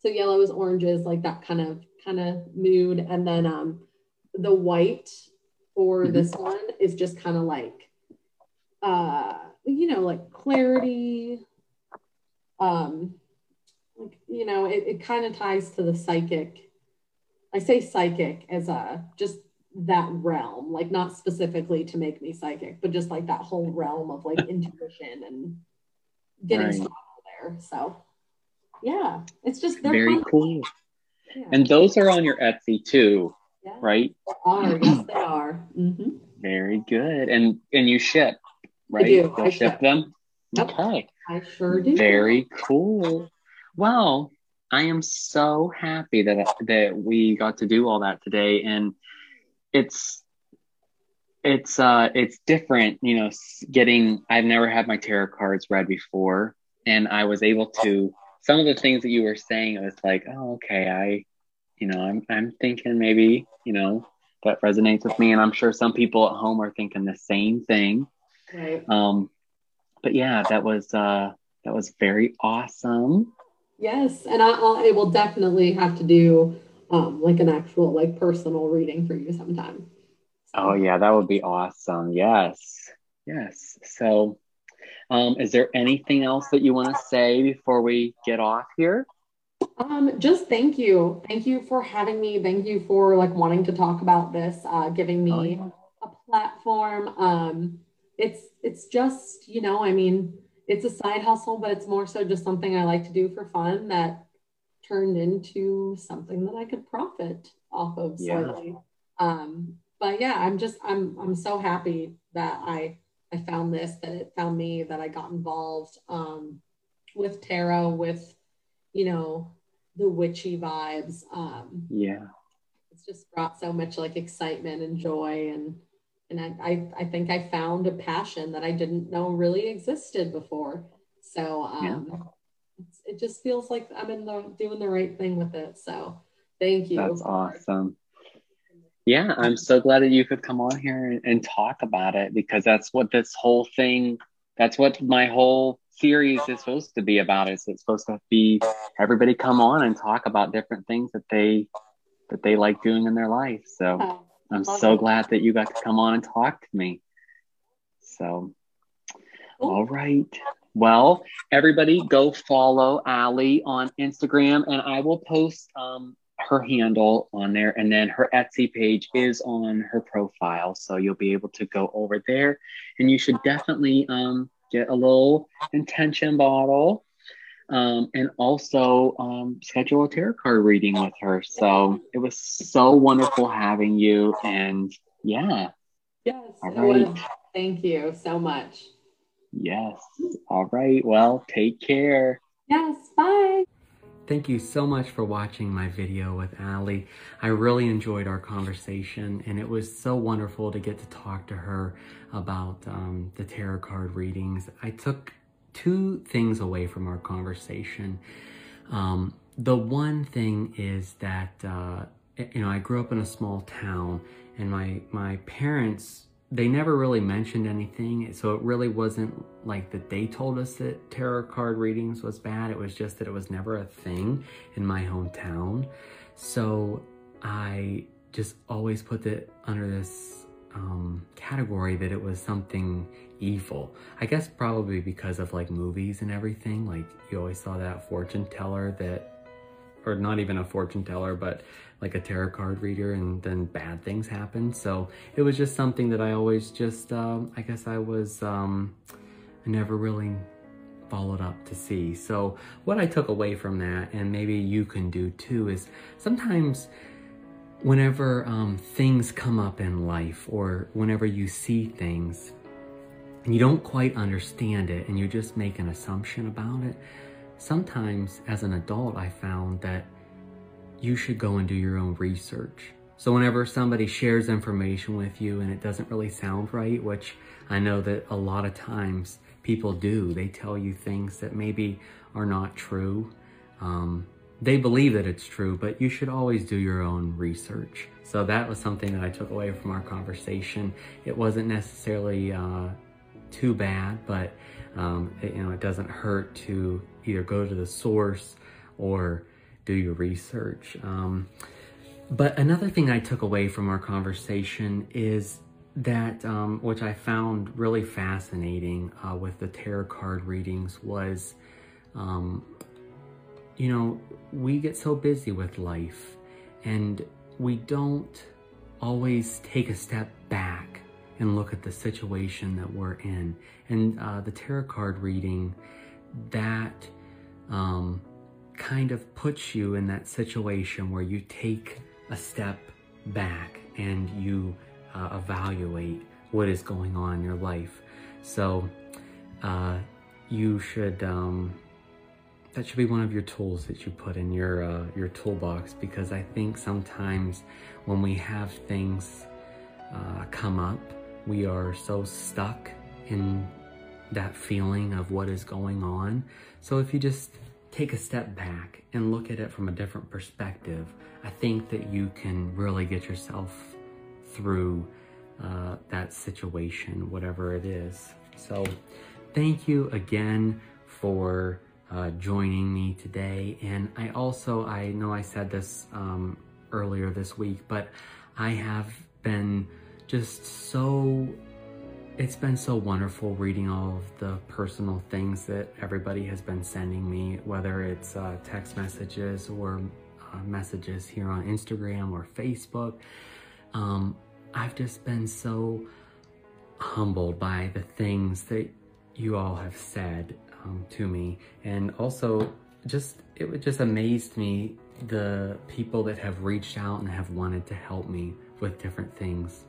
So yellow is oranges, like that kind of kind of mood, and then um, the white for Mhm. this one is just kind of like, uh, you know, like clarity. Um, like you know, it, it kind of ties to the psychic. I say psychic as a just that realm, like not specifically to make me psychic, but just like that whole realm of like intuition and getting Right. there. So yeah, it's just Very fun. cool. Yeah. And those are on your Etsy too, yeah, right? they are. Yes, they are. hmm Very good. And and you ship, right? do. You'll I ship ship. them. Yep. Okay. I sure do. Very cool. Well, I am so happy that that we got to do all that today, and it's it's uh it's different, you know. Getting I've never had my tarot cards read before, and I was able to some of the things that you were saying. It was like, oh, okay, I, you know, I'm I'm thinking maybe you know that resonates with me, and I'm sure some people at home are thinking the same thing. Right. Um, but yeah, that was uh that was very awesome. Yes, and I, I'll, I will definitely have to do um, like an actual like personal reading for you sometime. Oh yeah, that would be awesome. Yes. Yes. So um is there anything else that you want to say before we get off here? Um, just thank you, thank you for having me. Thank you for like wanting to talk about this, uh, giving me Oh, yeah. a platform. Um, it's it's just you know, I mean, it's a side hustle, but it's more so just something I like to do for fun that turned into something that I could profit off of Yeah. Um, but yeah, I'm just I'm I'm so happy that I I found this, that it found me, that I got involved um, with tarot, with you know the witchy vibes. Um, Yeah. it's just brought so much like excitement and joy and and I, I I think I found a passion that I didn't know really existed before. So um it's, it just feels like I'm in the doing the right thing with it. So thank you. That's awesome. Yeah, I'm so glad that you could come on here and, and talk about it because that's what this whole thing that's what my whole series is supposed to be about. Is it's supposed to be everybody come on and talk about different things that they that they like doing in their life. So Uh, I'm so it. glad that you got to come on and talk to me. So, Cool. all right. Well, everybody go follow Allie on Instagram and I will post um, her handle on there. And then her Etsy page is on her profile. So you'll be able to go over there and you should definitely um, get a little intention bottle. Um, and also um, schedule a tarot card reading with her. So it was so wonderful having you. And yeah, yes, All right. Thank you so much. yes. All right. Well, take care. Yes, bye. Thank you so much for watching my video with Allie. I really enjoyed our conversation and it was so wonderful to get to talk to her about um, the tarot card readings. I took two things away from our conversation. Um, the one thing is that, uh, you know, I grew up in a small town and my, my parents they never really mentioned anything so it really wasn't like that they told us that tarot card readings was bad. It was just that it was never a thing in my hometown. So i just always put it under this um, category that it was something evil. I guess probably because of like movies and everything like you always saw that fortune teller that or not even a fortune teller but like a tarot card reader and then bad things happen. So it was just something that i always just um, i guess i was um, i never really followed up to see. So what i took away from that and maybe you can do too is sometimes whenever um, things come up in life or whenever you see things and you don't quite understand it and you just make an assumption about it sometimes as an adult i found that you should go and do your own research. So whenever somebody shares information with you and it doesn't really sound right, which I know that a lot of times people do, they tell you things that maybe are not true. Um, they believe that it's true, but you should always do your own research. So that was something that I took away from our conversation. It wasn't necessarily uh, too bad, but um, it, you know, it doesn't hurt to either go to the source or do your research. Um, but another thing I took away from our conversation is that, um, which I found really fascinating uh, with the tarot card readings, was, um, you know, we get so busy with life and we don't always take a step back and look at the situation that we're in. And uh, the tarot card reading, that um, kind of puts you in that situation where you take a step back and you uh, evaluate what is going on in your life. So uh, you should, um, that should be one of your tools that you put in your, uh, your toolbox because I think sometimes when we have things uh, come up, we are so stuck in that feeling of what is going on. So if you just take a step back and look at it from a different perspective, I think that you can really get yourself through uh, that situation, whatever it is. So thank you again for uh, joining me today. And I also, I know I said this um, earlier this week, but I have been just so it's been so wonderful reading all of the personal things that everybody has been sending me, whether it's uh, text messages or uh, messages here on Instagram or Facebook. Um, I've just been so humbled by the things that you all have said um, to me. And also just, it just amazed me the people that have reached out and have wanted to help me with different things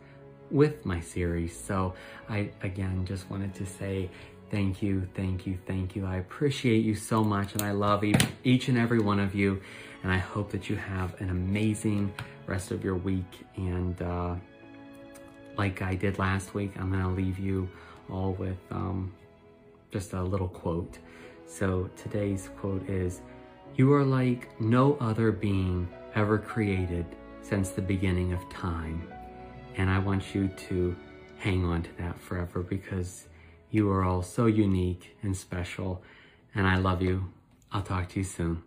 with my series. So I, again, just wanted to say thank you, thank you, thank you. I appreciate you so much and I love each and every one of you. And I hope that you have an amazing rest of your week. And uh, like I did last week, I'm gonna leave you all with um, just a little quote. So today's quote is, you are like no other being ever created since the beginning of time. And I want you to hang on to that forever because you are all so unique and special. And I love you. I'll talk to you soon.